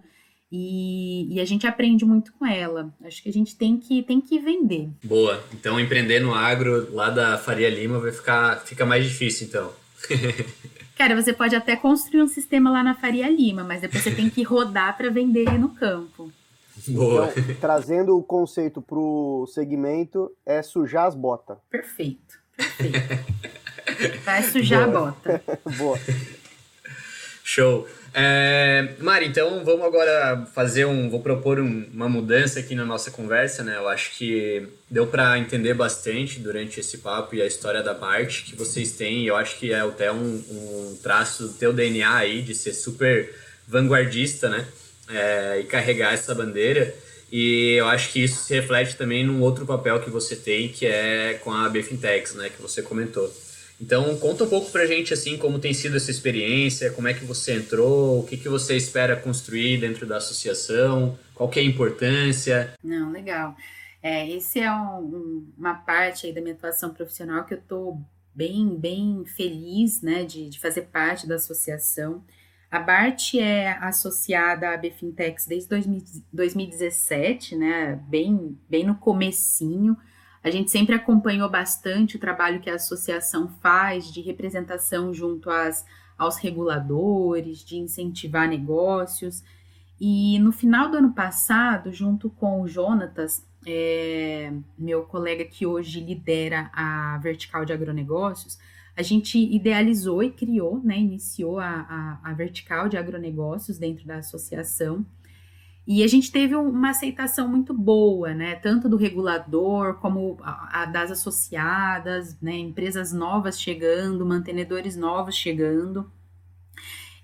e, e, a gente aprende muito com ela. Acho que a gente tem que, tem que vender. Boa. Então empreender no agro lá da Faria Lima vai ficar fica mais difícil, então. Cara, você pode até construir um sistema lá na Faria Lima, mas depois você tem que rodar para vender no campo. Boa. Então, trazendo o conceito para o segmento, é sujar as botas. Perfeito. Perfeito. Vai sujar Boa. a bota. Boa. Show. É, Mari, então vamos agora fazer um. Vou propor um, uma mudança aqui na nossa conversa, né? Eu acho que deu para entender bastante durante esse papo e a história da Marte que vocês têm. Eu acho que é até um, um traço do teu DNA aí de ser super vanguardista, né? É, e carregar essa bandeira. E eu acho que isso se reflete também num outro papel que você tem, que é com a BFintex, né? Que você comentou. Então, conta um pouco pra gente, assim, como tem sido essa experiência, como é que você entrou, o que, que você espera construir dentro da associação, qual que é a importância. Não, legal. É, esse é um, uma parte aí da minha atuação profissional que eu tô bem, bem feliz, né, de, de fazer parte da associação. A BART é associada à BFintex desde 2017, né, bem, bem no comecinho, a gente sempre acompanhou bastante o trabalho que a associação faz de representação junto às, aos reguladores, de incentivar negócios. E no final do ano passado, junto com o Jonatas, é, meu colega que hoje lidera a vertical de agronegócios, a gente idealizou e criou, né, iniciou a, a, a vertical de agronegócios dentro da associação. E a gente teve uma aceitação muito boa, né? Tanto do regulador como a, a das associadas, né? Empresas novas chegando, mantenedores novos chegando.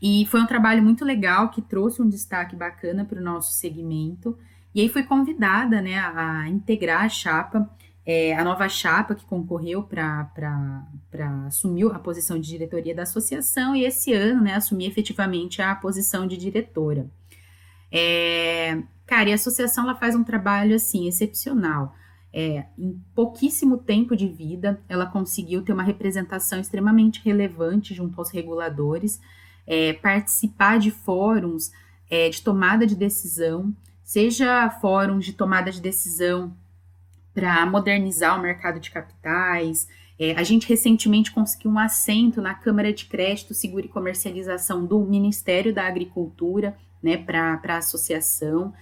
E foi um trabalho muito legal que trouxe um destaque bacana para o nosso segmento. E aí foi convidada né, a, a integrar a chapa, é, a nova chapa que concorreu para assumir a posição de diretoria da associação e esse ano né, assumir efetivamente a posição de diretora. É, cara, e a associação ela faz um trabalho assim excepcional. É, em pouquíssimo tempo de vida, ela conseguiu ter uma representação extremamente relevante junto aos reguladores, é, participar de fóruns é, de tomada de decisão, seja fóruns de tomada de decisão para modernizar o mercado de capitais. É, a gente recentemente conseguiu um assento na Câmara de Crédito, Seguro e Comercialização do Ministério da Agricultura, né, para a associação.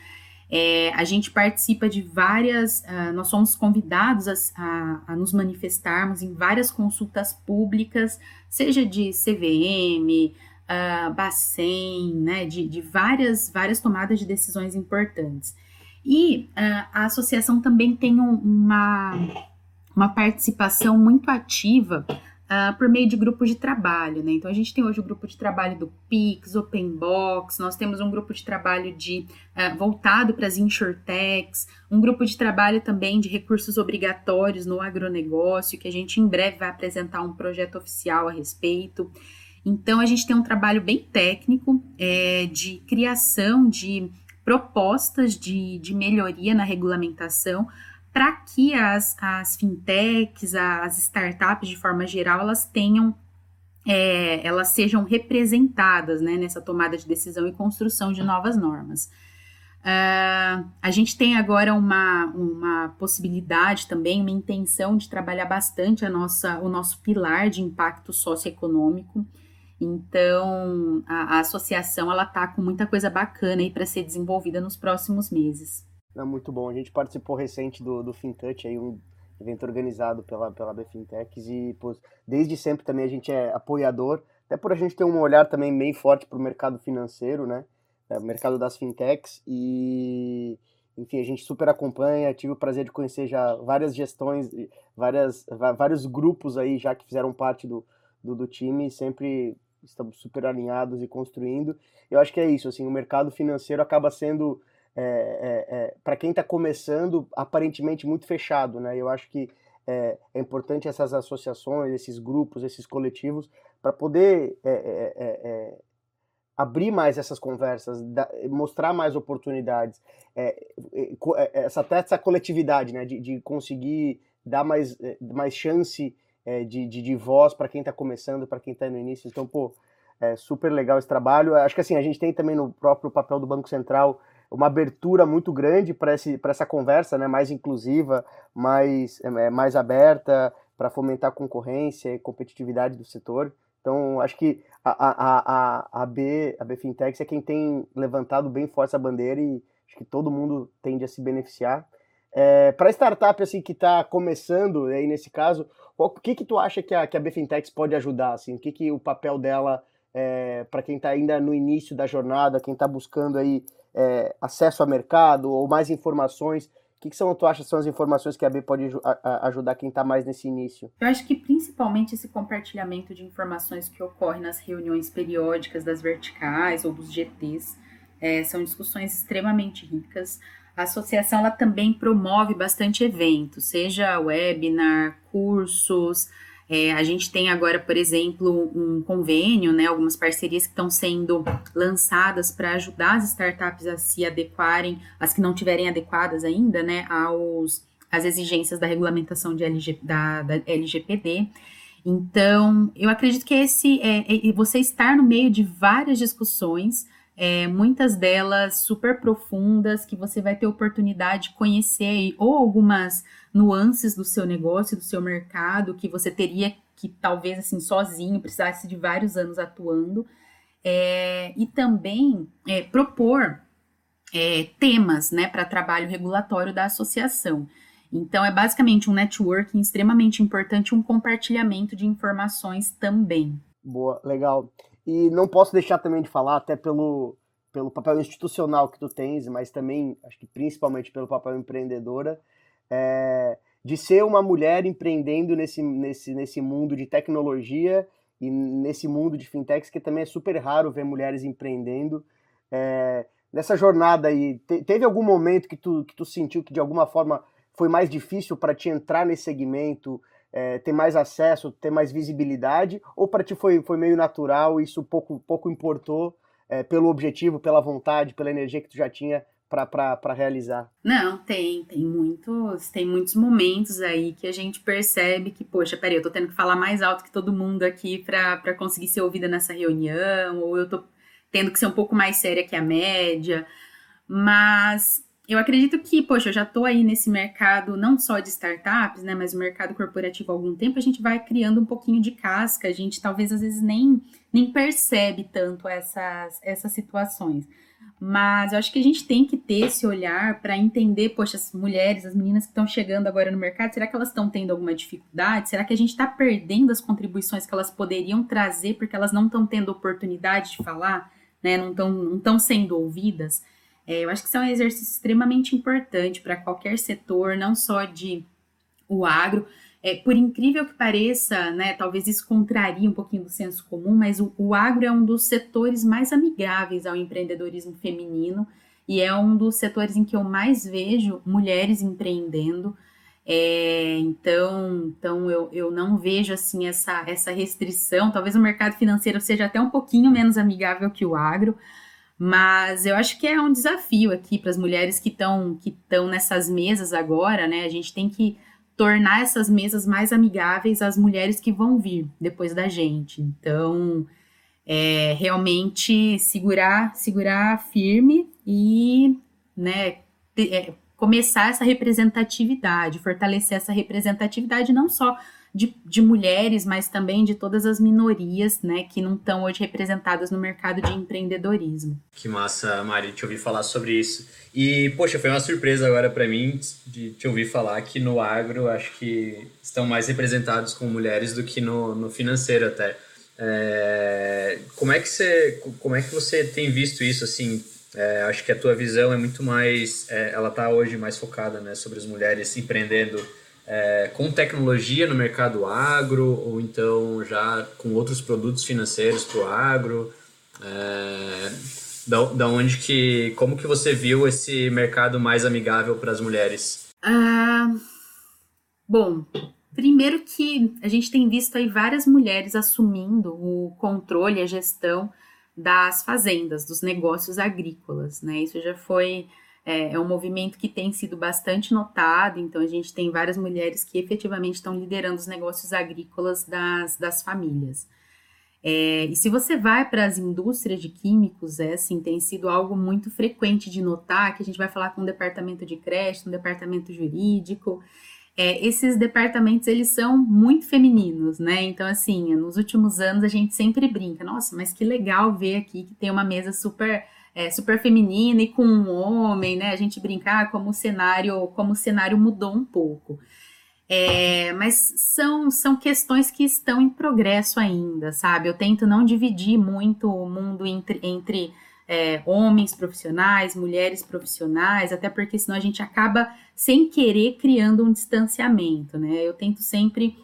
É, a gente participa de várias, uh, nós somos convidados a, a, a, nos manifestarmos em várias consultas públicas, seja de CVM, uh, Bacen, né, de, de várias, várias tomadas de decisões importantes. E uh, a associação também tem um, uma, uma participação muito ativa uh, por meio de grupos de trabalho, né? Então a gente tem hoje o grupo de trabalho do Pix, Openbox, nós temos um grupo de trabalho de uh, voltado para as insurtechs, um grupo de trabalho também de recursos obrigatórios no agronegócio, que a gente em breve vai apresentar um projeto oficial a respeito. Então a gente tem um trabalho bem técnico é, de criação de propostas de, de melhoria na regulamentação para que as, as fintechs, as startups de forma geral, elas tenham, é, elas sejam representadas né, nessa tomada de decisão e construção de novas normas. Uh, a gente tem agora uma, uma possibilidade também, uma intenção de trabalhar bastante a nossa, o nosso pilar de impacto socioeconômico. Então, a, a associação ela está com muita coisa bacana aí para ser desenvolvida nos próximos meses. É muito bom. A gente participou recente do, do FinTouch, aí um evento organizado pela, pela BFintechs e pô, desde sempre também a gente é apoiador, até por a gente ter um olhar também meio forte para o mercado financeiro, né? É, o mercado das fintechs e enfim, a gente super acompanha, tive o prazer de conhecer já várias gestões, várias, vários grupos aí já que fizeram parte do, do, do time, sempre estamos super alinhados e construindo. Eu acho que é isso, assim, o mercado financeiro acaba sendo é, é, é para quem está começando, aparentemente muito fechado, né? Eu acho que é, é importante essas associações, esses grupos, esses coletivos, para poder é, abrir mais essas conversas, da, mostrar mais oportunidades, é, é, é, essa, até essa coletividade, né, de, de conseguir dar mais, é, mais chance é, de, de, de, voz para quem está começando, para quem está no início. Então, pô, é super legal esse trabalho. Acho que assim, a gente tem também no próprio papel do Banco Central uma abertura muito grande para essa conversa, né, mais inclusiva, mais, é, mais aberta, para fomentar a concorrência e competitividade do setor. Então, acho que a, a, a, a, B, a B Fintech é quem tem levantado bem forte essa bandeira e acho que todo mundo tende a se beneficiar. É, para startup assim que está começando aí nesse caso, o que que tu acha que a, que a Bfintech pode ajudar assim? O que que o papel dela é, para quem está ainda no início da jornada, quem está buscando aí é, acesso a mercado ou mais informações? O que, que são, tu acha são as informações que a B pode ajudar quem está mais nesse início? Eu acho que principalmente esse compartilhamento de informações que ocorre nas reuniões periódicas das verticais ou dos GTs é, são discussões extremamente ricas. A associação ela também promove bastante eventos, seja webinar, cursos, é, a gente tem agora, por exemplo, um convênio, né, algumas parcerias que estão sendo lançadas para ajudar as startups a se adequarem, as que não tiverem adequadas ainda, né, aos as exigências da regulamentação de LG, da, da LGPD. Então, eu acredito que esse é, é, você estar no meio de várias discussões é, muitas delas super profundas, que você vai ter oportunidade de conhecer ou algumas nuances do seu negócio, do seu mercado, que você teria que talvez assim sozinho precisasse de vários anos atuando, é, e também é, propor é, temas né, para trabalho regulatório da associação. Então, é basicamente um networking extremamente importante, um compartilhamento de informações também. Boa, legal. E não posso deixar também de falar, até pelo, pelo papel institucional que tu tens, mas também, acho que principalmente pelo papel empreendedora, é, de ser uma mulher empreendendo nesse, nesse, nesse mundo de tecnologia e nesse mundo de fintechs, que também é super raro ver mulheres empreendendo. É, nessa jornada aí, te, teve algum momento que tu, que tu sentiu que de alguma forma foi mais difícil para te entrar nesse segmento, é, ter mais acesso, ter mais visibilidade, ou para ti foi, foi meio natural, isso pouco, pouco importou é, pelo objetivo, pela vontade, pela energia que tu já tinha para realizar? Não, tem, tem muitos, tem muitos momentos aí que a gente percebe que, poxa, peraí, eu tô tendo que falar mais alto que todo mundo aqui para conseguir ser ouvida nessa reunião, ou eu tô tendo que ser um pouco mais séria que a média, mas eu acredito que, poxa, eu já estou aí nesse mercado não só de startups, né, mas o mercado corporativo há algum tempo, a gente vai criando um pouquinho de casca, a gente talvez às vezes nem, nem percebe tanto essas, essas situações. Mas eu acho que a gente tem que ter esse olhar para entender, poxa, as mulheres, as meninas que estão chegando agora no mercado, será que elas estão tendo alguma dificuldade? Será que a gente está perdendo as contribuições que elas poderiam trazer porque elas não estão tendo oportunidade de falar, né? Não estão não sendo ouvidas? É, eu acho que isso é um exercício extremamente importante para qualquer setor, não só de o agro. É, por incrível que pareça, né, talvez isso contraria um pouquinho do senso comum, mas o, o agro é um dos setores mais amigáveis ao empreendedorismo feminino e é um dos setores em que eu mais vejo mulheres empreendendo. É, então, então eu, eu não vejo assim essa, essa restrição. Talvez o mercado financeiro seja até um pouquinho menos amigável que o agro, mas eu acho que é um desafio aqui para as mulheres que estão que nessas mesas agora, né? A gente tem que tornar essas mesas mais amigáveis às mulheres que vão vir depois da gente. Então, é realmente segurar, segurar firme e, né, é, começar essa representatividade, fortalecer essa representatividade não só de, de mulheres, mas também de todas as minorias, né, que não estão hoje representadas no mercado de empreendedorismo. Que massa, Mari, te ouvir falar sobre isso. E, poxa, foi uma surpresa agora para mim de te ouvir falar que no agro acho que estão mais representados com mulheres do que no, no financeiro até. É, como é que você como é que você tem visto isso assim é, acho que a tua visão é muito mais é, ela está hoje mais focada né sobre as mulheres empreendendo é, com tecnologia no mercado agro ou então já com outros produtos financeiros para o agro? É, da, da onde que, como que você viu esse mercado mais amigável para as mulheres? Ah, bom, primeiro que a gente tem visto aí várias mulheres assumindo o controle, a gestão das fazendas, dos negócios agrícolas, né? Isso já foi é, é, um movimento que tem sido bastante notado, então a gente tem várias mulheres que efetivamente estão liderando os negócios agrícolas das, das famílias. É, e se você vai para as indústrias de químicos, é assim, tem sido algo muito frequente de notar, que a gente vai falar com o departamento de crédito, um departamento jurídico, é, esses departamentos, eles são muito femininos, né, então assim, nos últimos anos a gente sempre brinca, nossa, mas que legal ver aqui que tem uma mesa super... É, super feminina e com um homem, né? A gente brincar como o cenário, como o cenário mudou um pouco. É, mas são, são questões que estão em progresso ainda, sabe? Eu tento não dividir muito o mundo entre, entre é, homens profissionais, mulheres profissionais, até porque senão a gente acaba, sem querer, criando um distanciamento, né? Eu tento sempre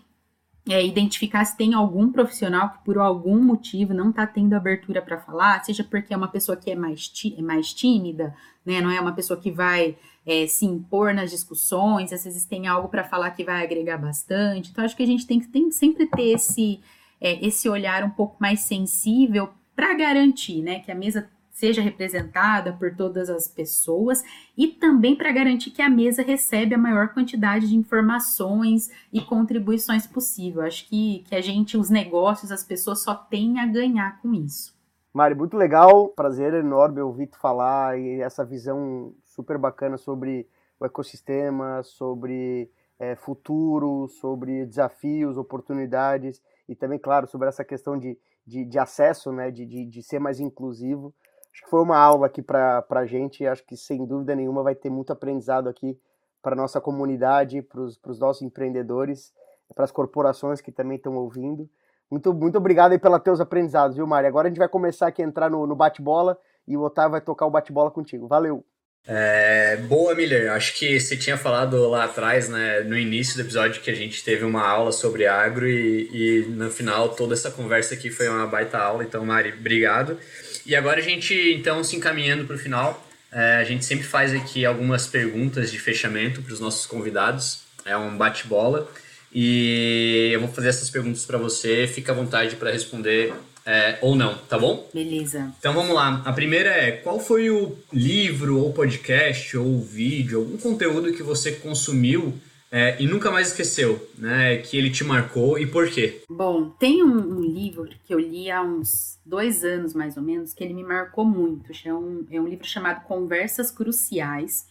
é, identificar se tem algum profissional que por algum motivo não está tendo abertura para falar, seja porque é uma pessoa que é mais, é mais tímida, né? Não é uma pessoa que vai é, se impor nas discussões, às vezes tem algo para falar que vai agregar bastante. Então, acho que a gente tem que tem, sempre ter esse, é, esse olhar um pouco mais sensível para garantir né, que a mesa seja representada por todas as pessoas e também para garantir que a mesa recebe a maior quantidade de informações e contribuições possível. Acho que, que a gente, os negócios, as pessoas só têm a ganhar com isso. Mari, muito legal, prazer enorme ouvir tu falar e essa visão super bacana sobre o ecossistema, sobre é, futuro, sobre desafios, oportunidades e também, claro, sobre essa questão de, de, de acesso, né, de, de, de, ser mais inclusivo. Acho que foi uma aula aqui para a gente acho que, sem dúvida nenhuma, vai ter muito aprendizado aqui para nossa comunidade, para os nossos empreendedores, para as corporações que também estão ouvindo. Muito, muito obrigado aí pelos teus aprendizados, viu, Mari? Agora a gente vai começar aqui a entrar no, no bate-bola e o Otávio vai tocar o bate-bola contigo. Valeu! É, boa, Miller. Acho que você tinha falado lá atrás, né, no início do episódio, que a gente teve uma aula sobre agro e, e no final toda essa conversa aqui foi uma baita aula. Então, Mari, obrigado. E agora a gente, então, se encaminhando para o final, é, a gente sempre faz aqui algumas perguntas de fechamento para os nossos convidados. É um bate-bola. E eu vou fazer essas perguntas para você. Fica à vontade para responder é, ou não, tá bom? Beleza. Então vamos lá. A primeira é: qual foi o livro, ou podcast, ou vídeo, algum conteúdo que você consumiu é, e nunca mais esqueceu, né? Que ele te marcou e por quê? Bom, tem um, um, livro que eu li há uns dois anos mais ou menos que ele me marcou muito. É um, é um livro chamado Conversas Cruciais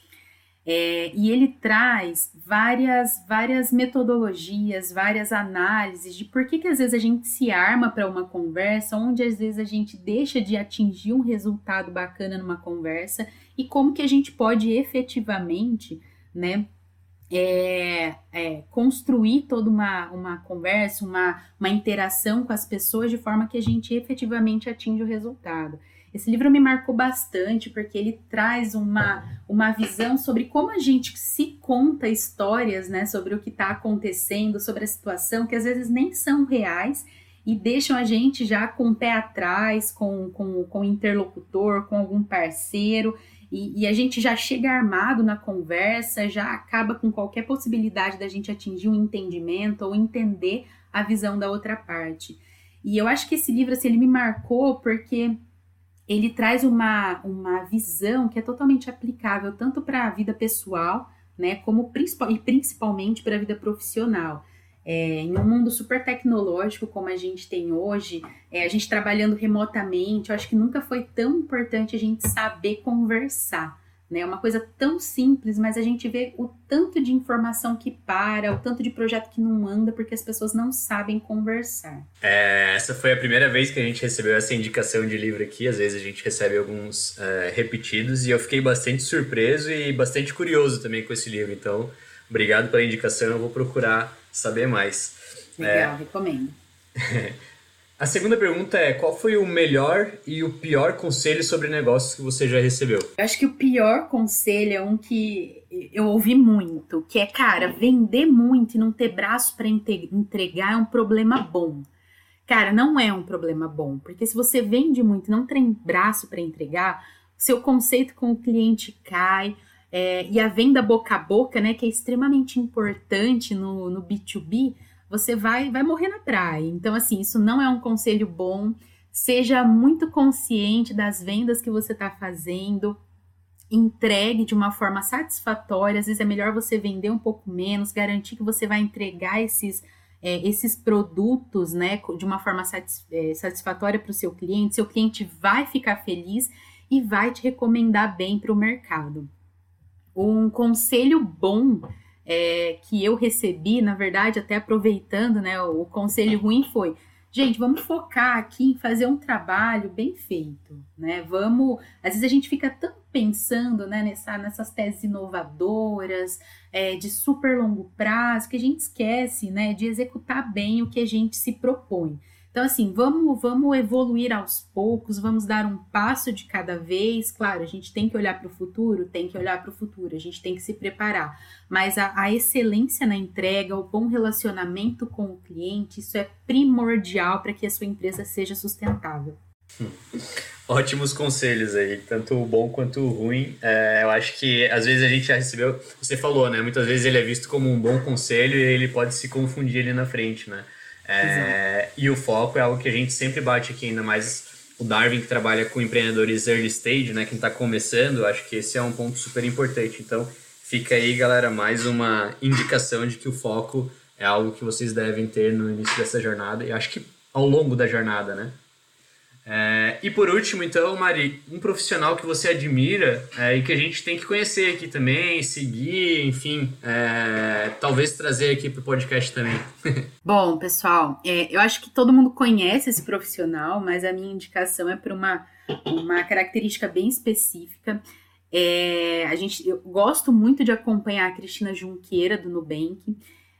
é, e ele traz várias, várias metodologias, várias análises de por que, que às vezes a gente se arma para uma conversa, onde às vezes a gente deixa de atingir um resultado bacana numa conversa e como que a gente pode efetivamente, né, é, é, construir toda uma, uma conversa, uma, uma interação com as pessoas de forma que a gente efetivamente atinja o resultado. Esse livro me marcou bastante porque ele traz uma, uma visão sobre como a gente se conta histórias, né, sobre o que está acontecendo, sobre a situação, que às vezes nem são reais e deixam a gente já com o pé atrás, com, com, com o interlocutor, com algum parceiro, e, e, a gente já chega armado na conversa, já acaba com qualquer possibilidade da gente atingir um entendimento ou entender a visão da outra parte. E eu acho que esse livro, assim, ele me marcou porque ele traz uma, uma visão que é totalmente aplicável tanto para a vida pessoal, né, como principal, e principalmente para a vida profissional. É, em um mundo super tecnológico como a gente tem hoje, é, a gente trabalhando remotamente, eu acho que nunca foi tão importante a gente saber conversar né? É uma coisa tão simples, mas a gente vê o tanto de informação que para, o tanto de projeto que não anda, porque as pessoas não sabem conversar. É, essa foi a primeira vez que a gente recebeu essa indicação de livro aqui. Às vezes a gente recebe alguns é, repetidos e eu fiquei bastante surpreso e bastante curioso também com esse livro. Então, obrigado pela indicação. Eu vou procurar saber mais. Legal, é... recomendo. A segunda pergunta é: qual foi o melhor e o pior conselho sobre negócios que você já recebeu? Eu acho que o pior conselho é um que eu ouvi muito, que é, cara, vender muito e não ter braço para entregar é um problema bom. Cara, não é um problema bom, porque se você vende muito e não tem braço para entregar, seu conceito com o cliente cai. É, e a venda boca a boca, né, que é extremamente importante no, no B2B, você vai, vai morrer na praia. Então, assim, isso não é um conselho bom. seja muito consciente das vendas que você está fazendo, entregue de uma forma satisfatória. Às vezes é melhor você vender um pouco menos, garantir que você vai entregar esses, é, esses produtos né, de uma forma satis, é, satisfatória para o seu cliente. Seu cliente vai ficar feliz e vai te recomendar bem para o mercado. Um conselho bom é, que eu recebi, na verdade, até aproveitando, né, o, conselho ruim foi Gente, vamos focar aqui em fazer um trabalho bem feito, né? Vamos. Às vezes a gente fica tão pensando né, nessa, nessas teses inovadoras, é, de super longo prazo, que a gente esquece né, de executar bem o que a gente se propõe. Então, assim, vamos, vamos evoluir aos poucos, vamos dar um passo de cada vez. Claro, a gente tem que olhar para o futuro, tem que olhar para o futuro, a gente tem que se preparar. Mas a, a excelência na entrega, o bom relacionamento com o cliente, isso é primordial para que a sua empresa seja sustentável. Ótimos conselhos aí, tanto o bom quanto o ruim. É, eu acho que às vezes a gente já recebeu, você falou, né? Muitas vezes ele é visto como um bom conselho e ele pode se confundir ali na frente, né? É, e o foco é algo que a gente sempre bate aqui, ainda mais o Darwin que trabalha com empreendedores early stage, né, quem está começando, acho que esse é um ponto super importante. Então, fica aí, galera, mais uma indicação de que o foco é algo que vocês devem ter no início dessa jornada e acho que ao longo da jornada, né? É, e por último, então, Mari, um profissional que você admira é, e que a gente tem que conhecer aqui também, seguir, enfim, é, talvez trazer aqui para o podcast também. Bom, pessoal, é, eu acho que todo mundo conhece esse profissional, mas a minha indicação é para uma, uma característica bem específica. É, a gente, eu gosto muito de acompanhar a Cristina Junqueira, do Nubank.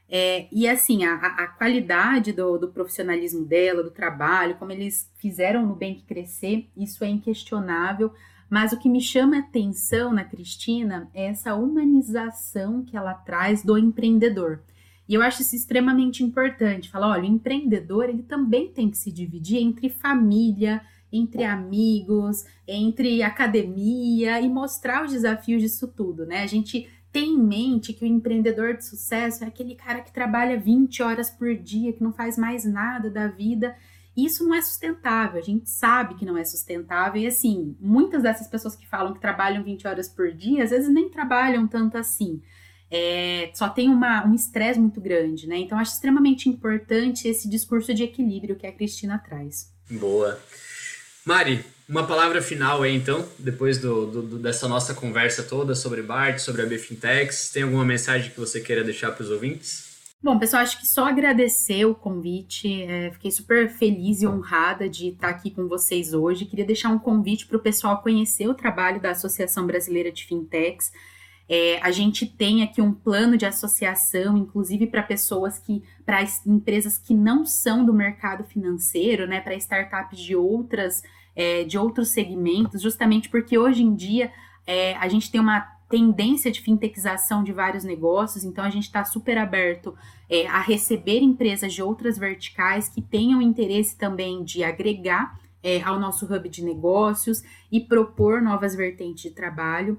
É, e assim, a, a qualidade do, do, profissionalismo dela, do trabalho, como eles fizeram no Nubank crescer, isso é inquestionável. Mas o que me chama atenção na Cristina é essa humanização que ela traz do empreendedor. E eu acho isso extremamente importante. Falar, olha, o empreendedor ele também tem que se dividir entre família, entre amigos, entre academia e mostrar os desafios disso tudo, né? A gente tem em mente que o empreendedor de sucesso é aquele cara que trabalha 20 horas por dia, que não faz mais nada da vida. Isso não é sustentável, a gente sabe que não é sustentável. E assim, muitas dessas pessoas que falam que trabalham 20 horas por dia, às vezes nem trabalham tanto assim. É, só tem uma, um estresse muito grande, né? Então, acho extremamente importante esse discurso de equilíbrio que a Cristina traz. Boa. Mari, uma palavra final aí, então, depois do, do, dessa nossa conversa toda sobre BART, sobre a BFintex. Tem alguma mensagem que você queira deixar para os ouvintes? Bom, pessoal, acho que só agradecer o convite. É, fiquei super feliz e honrada de estar aqui com vocês hoje. Queria deixar um convite para o pessoal conhecer o trabalho da Associação Brasileira de Fintechs. É, a gente tem aqui um plano de associação, inclusive para pessoas que, para empresas que não são do mercado financeiro, né, para startups de outras é, de outros segmentos, justamente porque hoje em dia é, a gente tem uma tendência de fintechização de vários negócios, então a gente está super aberto é, a receber empresas de outras verticais que tenham interesse também de agregar é, ao nosso hub de negócios e propor novas vertentes de trabalho.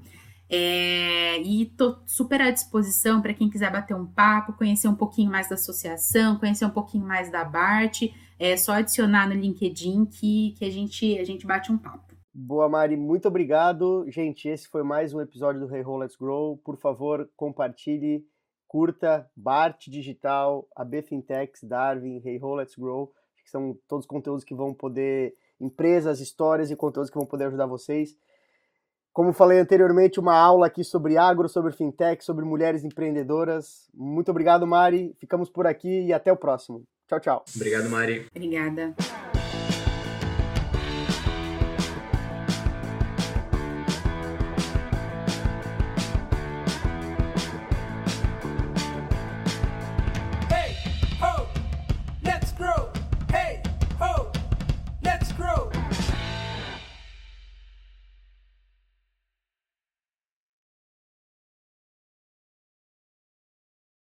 É, e estou super à disposição para quem quiser bater um papo, conhecer um pouquinho mais da associação, conhecer um pouquinho mais da BART. É só adicionar no LinkedIn que, que a, gente, a gente bate um papo. Boa, Mari, muito obrigado. Gente, esse foi mais um episódio do Hey Ho Let's Grow. Por favor, compartilhe, curta BART Digital, AB Fintechs, Darwin, Hey Ho Let's Grow, que são todos conteúdos que vão poder, empresas, histórias e conteúdos que vão poder ajudar vocês. Como falei anteriormente, uma aula aqui sobre agro, sobre fintech, sobre mulheres empreendedoras. Muito obrigado, Mari. Ficamos por aqui e até o próximo. Tchau, tchau. Obrigado, Mari. Obrigada.